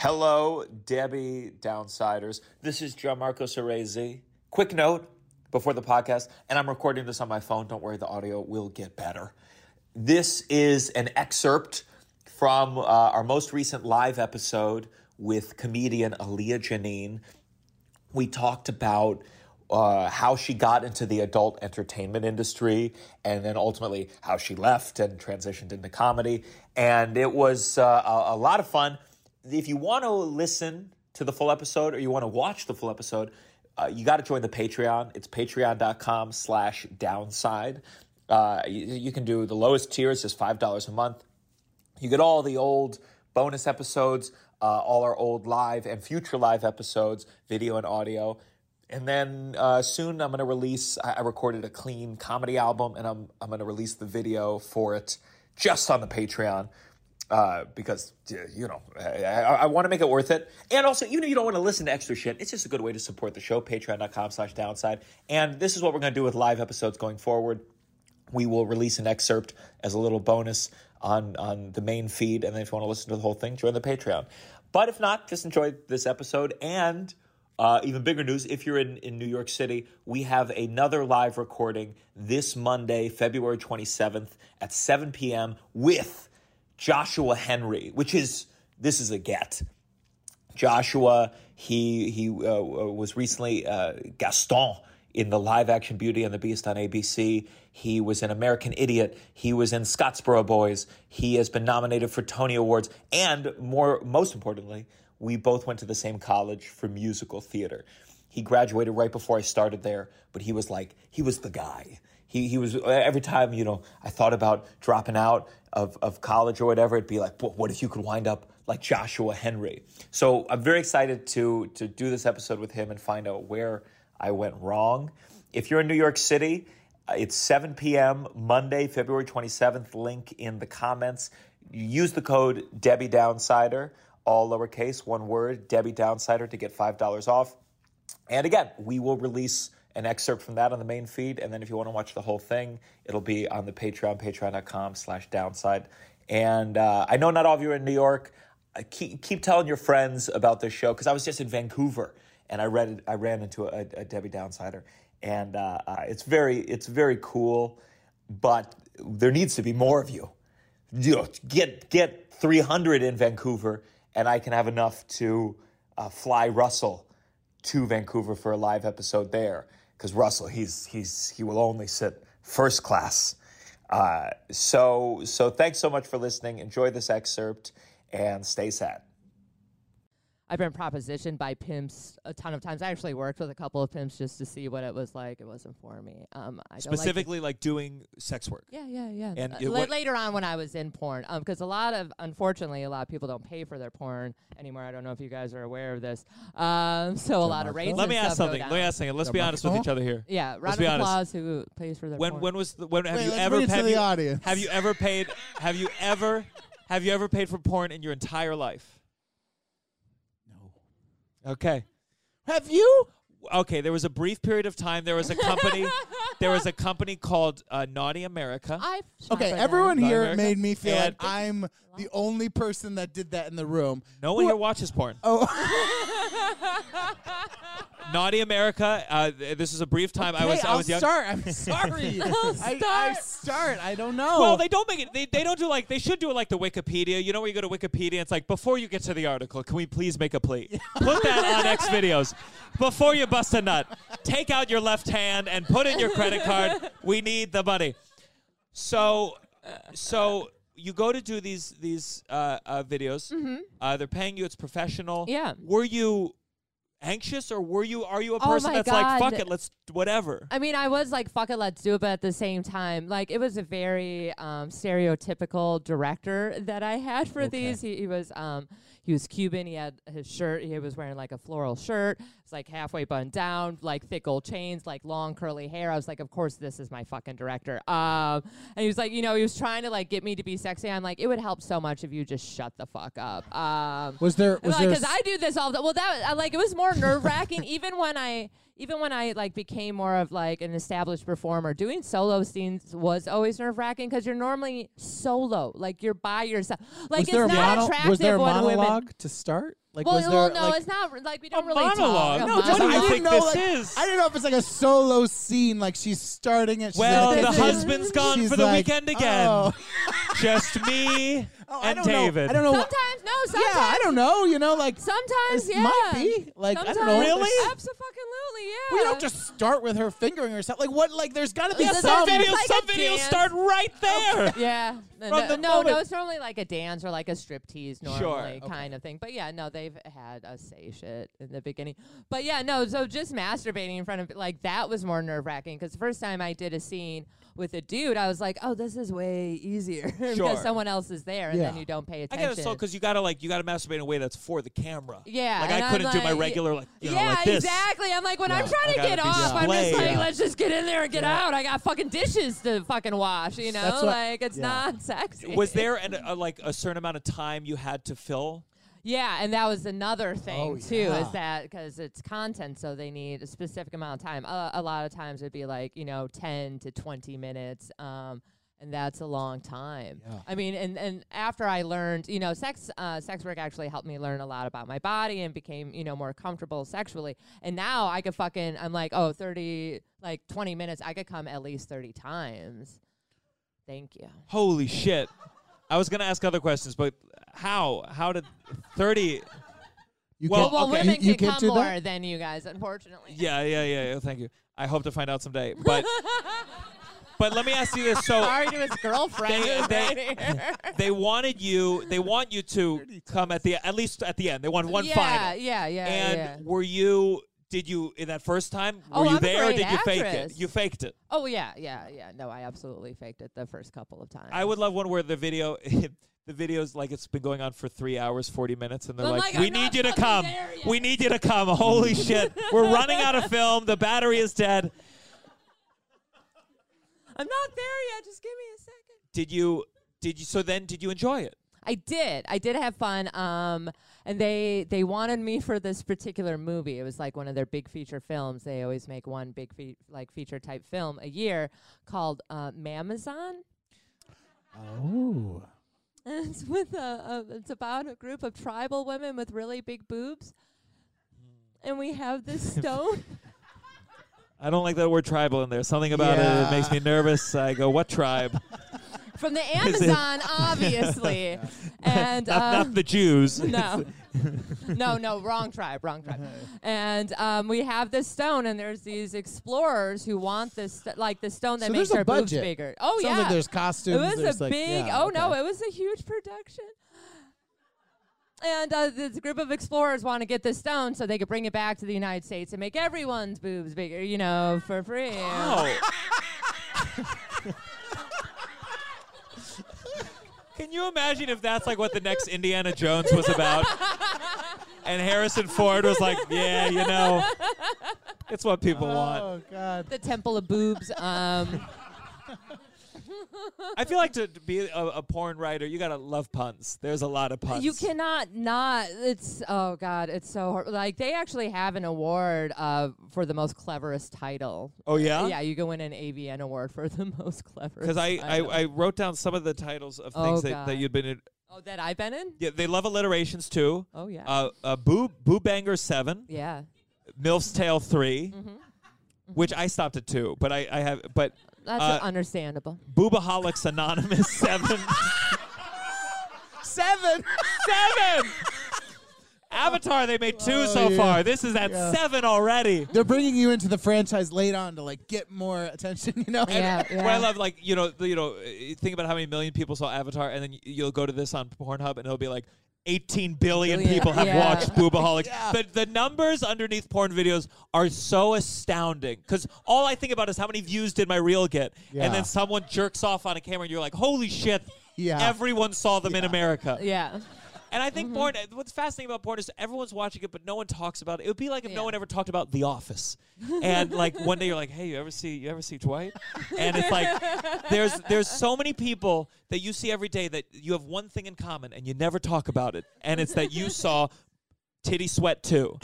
Hello, Debbie Downsiders. This is Gianmarco Soresi. Quick note before the podcast, and I'm recording this on my phone. Don't worry, the audio will get better. This is an excerpt from uh, our most recent live episode with comedian Alia Janine. We talked about uh, how she got into the adult entertainment industry and then ultimately how she left and transitioned into comedy. And it was uh, a, a lot of fun. If you want to listen to the full episode or you want to watch the full episode, uh, you got to join the Patreon. It's patreon.com slash downside. Uh, you, you can do the lowest tiers, just $5 a month. You get all the old bonus episodes, uh, all our old live and future live episodes, video and audio. And then uh, soon I'm going to release, I, I recorded a clean comedy album and I'm, I'm going to release the video for it just on the Patreon. Uh, because you know I, I, want to make it worth it, and also even if you don't want to listen to extra shit, it's just a good way to support the show. Patreon.com/slash Downside, and this is what we're going to do with live episodes going forward. We will release an excerpt as a little bonus on on the main feed, and then if you want to listen to the whole thing, join the Patreon. But if not, just enjoy this episode and uh, even bigger news if you're in, in New York City, we have another live recording this Monday, February 27th at 7 p.m. with Joshua Henry, which is, this is a get. Joshua, he, he uh, was recently uh, Gaston in the live action Beauty and the Beast on ABC. He was in American Idiot. He was in Scottsboro Boys. He has been nominated for Tony Awards. And more, most importantly, we both went to the same college for musical theater. He graduated right before I started there, but he was like, he was the guy. He, he was, every time, you know, I thought about dropping out of, of college or whatever, it'd be like, what if you could wind up like Joshua Henry? So I'm very excited to, to do this episode with him and find out where I went wrong. If you're in New York City, uh, it's 7 p.m. Monday, February 27th. Link in the comments. Use the code Debbie Downsider, all lowercase, one word, Debbie Downsider to get $5 off. And again, we will release an excerpt from that on the main feed. And then if you want to watch the whole thing, it'll be on the Patreon, patreon.com slash downside. And uh, I know not all of you are in New York. I keep, keep telling your friends about this show because I was just in Vancouver and I read I ran into a, a Debbie Downsider, and uh, uh, it's very it's very cool, but there needs to be more of you. You know, get get 300 in Vancouver, and I can have enough to uh, fly Russell to Vancouver for a live episode there because Russell he's he's he will only sit first class. Uh, so so thanks so much for listening. Enjoy this excerpt and stay sad. I've been propositioned by pimps a ton of times. I actually worked with a couple of pimps just to see what it was like. It wasn't for me. Um, I don't like Specifically, like, doing sex work. Yeah, yeah, yeah. And Uh, it- later on, when I was in porn, because a lot of, unfortunately, a lot of people don't pay for their porn anymore. I don't know if you guys are aware of this. Um, so a lot of rates. Let me ask something. Let me ask something. Let's be honest with each other here. Yeah, round Let's of be honest. applause. Who pays for their When porn? when was the, when have Wait, you let's ever paid have the you, audience. have you ever paid have you ever have you ever paid for porn in your entire life? No. Okay. Have you? Okay, there was a brief period of time. There was a company. there was a company called uh, Naughty America. I've Okay, everyone Naughty here America? made me feel And- like I'm the only person that did that in the room. no one Who- here watches porn. Oh, Naughty America. Uh, this is a brief time. I was I I'll was young. start. I'm sorry. I, I start. I don't know. Well, they don't make it. They, they don't do like they should do it like the Wikipedia. You know where you go to Wikipedia, it's like before you get to the article, can we please make a plea? Put that on X videos before you bust a nut. Take out your left hand and put in your credit card. We need the money. So, so you go to do these these uh, uh, videos. Uh, they're paying you. It's professional. Mm-hmm. Yeah. Were you anxious or were you? Are you a Oh person my that's like fuck it, let's whatever? I mean, I was like, fuck it, let's do it. But at the same time, like, it was a very um, stereotypical director that I had for these. He, he was um, he was Cuban. He had his shirt. He was wearing like a floral shirt. It's like halfway buttoned down, like thick gold chains, like long curly hair. I was like, of course, this is my fucking director. Um, and he was like, you know, he was trying to like get me to be sexy. I'm like, it would help so much if you just shut the fuck up. Um, was there was like, because I do this all the well. That I, like it was more nerve wracking. even when I, even when I like became more of like an established performer, doing solo scenes was always nerve wracking because you're normally solo, like you're by yourself. Like was it's there a not mono- attractive was there a when women. monologue to start? Like, well, was there well, no, like, it's not like we don't really monologue. talk. No, just What, what do I you didn't think know. this like, is? I didn't know if it's like a solo scene, like she's starting it. She's Well, like, the husband's gone she's for the like, weekend again. Oh. Just me Oh, I and don't know. David. I don't know. Sometimes no, sometimes yeah, I don't know. You know, like Sometimes, yeah. might be. Like, I don't know. Really? Absolutely, yeah. we don't just start with her fingering herself. Like what? Like there's got to be Yeah, some some some. videos, like some videos dance. start right there. Yeah. No, From no, the no, moment- no, it's normally like a dance or like a strip tease normally Sure, okay. kind of thing. But yeah, no, they've had us say shit in the beginning. But yeah, no, so just masturbating in front of like that was more nerve wracking because the first time I did a scene with a dude, I was like, oh, this is way easier Sure. because someone else is there and then Yeah. you don't pay attention. I attention. get it, so because you gotta like you gotta masturbate in a way that's for the camera. Yeah, like and I I'm couldn't do my like- regular like you know yeah, like this. exactly. I'm like, when I'm Yeah. trying I to gotta get be off, I'm just displayed. like, Yeah. let's just get in there and get out. I got fucking dishes to fucking wash, you know? That's what- like, it's yeah. not sexy. Was there an, a, like a certain amount of time you had to fill? Yeah, and that was another thing Oh, too, yeah. is that because it's content, so they need a specific amount of time. Uh, a lot of times it'd be like you know ten to twenty minutes, um, and that's a long time. Yeah. I mean, and and after I learned, you know, sex uh, sex work actually helped me learn a lot about my body and became you know more comfortable sexually. And now I could fucking I'm like oh 30 like twenty minutes I could come at least thirty times. Thank you. Holy shit! I was gonna ask other questions, but how? How did thirty? You Well, can't- Well, okay. women You- you can come do that? more than you guys, unfortunately. Yeah, yeah, yeah, yeah. Thank you. I hope to find out someday. But but let me ask you this: so Sorry to his girlfriend. They- they- they wanted you, they want you to come at the at least at the end. They want one yeah, final. Yeah, yeah, and yeah. were you? Did you in that first time? Oh, Were you I'm there, or did you fake it? You faked it. Oh yeah, yeah, yeah. No, I absolutely faked it the first couple of times. I would love one where the video. The video's like it's been going on for three hours, forty minutes, and they're oh like, like, "We "I'm need you to come. We need you to come." Holy shit, we're running out of film. The battery is dead. I'm not there yet. Just give me a second. Did you? Did you? So then, did you enjoy it? I did. I did have fun. Um, and they they wanted me for this particular movie. It was like one of their big feature films. They always make one big fe- like feature type film a year called uh, Mamazon. Oh. And it's with a, a it's about a group of tribal women with really big boobs. And we have this stone. I don't like that word tribal in there. Something about it, Yeah. it makes me nervous. I go, "What tribe?" from the Amazon, obviously. And not, um, not the Jews. no, no, no, wrong tribe, wrong tribe. And um, we have this stone, and there's these explorers who want this, st- like the stone that So makes there's a their boobs budget. bigger. Oh Sounds yeah, like there's costumes. it was there's a like, big. yeah, oh no, it was a huge production. And uh, this group of explorers want to get this stone so they could bring it back to the United States and make everyone's boobs bigger, you know, for free. Oh. Can you imagine if that's like what the next Indiana Jones was about? And Harrison Ford was like, "Yeah, you know, it's what people want." Oh God. The Temple of Boobs. Um, I feel like to, to be a, a porn writer, you gotta love puns. There's a lot of puns. You cannot not. It's oh god, it's so hard. like they actually have an award uh, for the most cleverest title. Oh yeah. Yeah, you can win an AVN award for the most cleverest. Because I, I. I wrote down some of the titles of Oh, things that, that you'd been in. oh that I've been in. Yeah, they love alliterations too. Oh yeah. Uh, uh, Boo Boo Banger Seven, yeah. Milf's Tale 3 Mm-hmm. which I stopped at two, but I, I have but That's uh, understandable. Boobaholics Anonymous Seven. Seven. seven. Avatar, they made two Oh, so yeah. far. This is at Yeah. seven already. They're bringing you into the franchise late on to like get more attention. You know. Yeah, yeah. What I love, like you know, you know, uh, think about how many million people saw Avatar, and then you'll go to this on Pornhub, and it'll be like. 18 billion Billion, people have yeah. watched Boobaholics. Yeah. The, the numbers underneath porn videos are so astounding because all I think about is how many views did my reel get? Yeah. And then someone jerks off on a camera and you're like, holy shit, Yeah. everyone saw them in America. yeah. And I think mm-hmm. porn. What's fascinating about porn is everyone's watching it, but no one talks about it. It would be like if no one ever talked about The Office, and like one day you're like, "Hey, you ever see you ever see Dwight?" And it's like there's there's so many people that you see every day that you have one thing in common, and you never talk about it, and it's that you saw Titty Sweat too.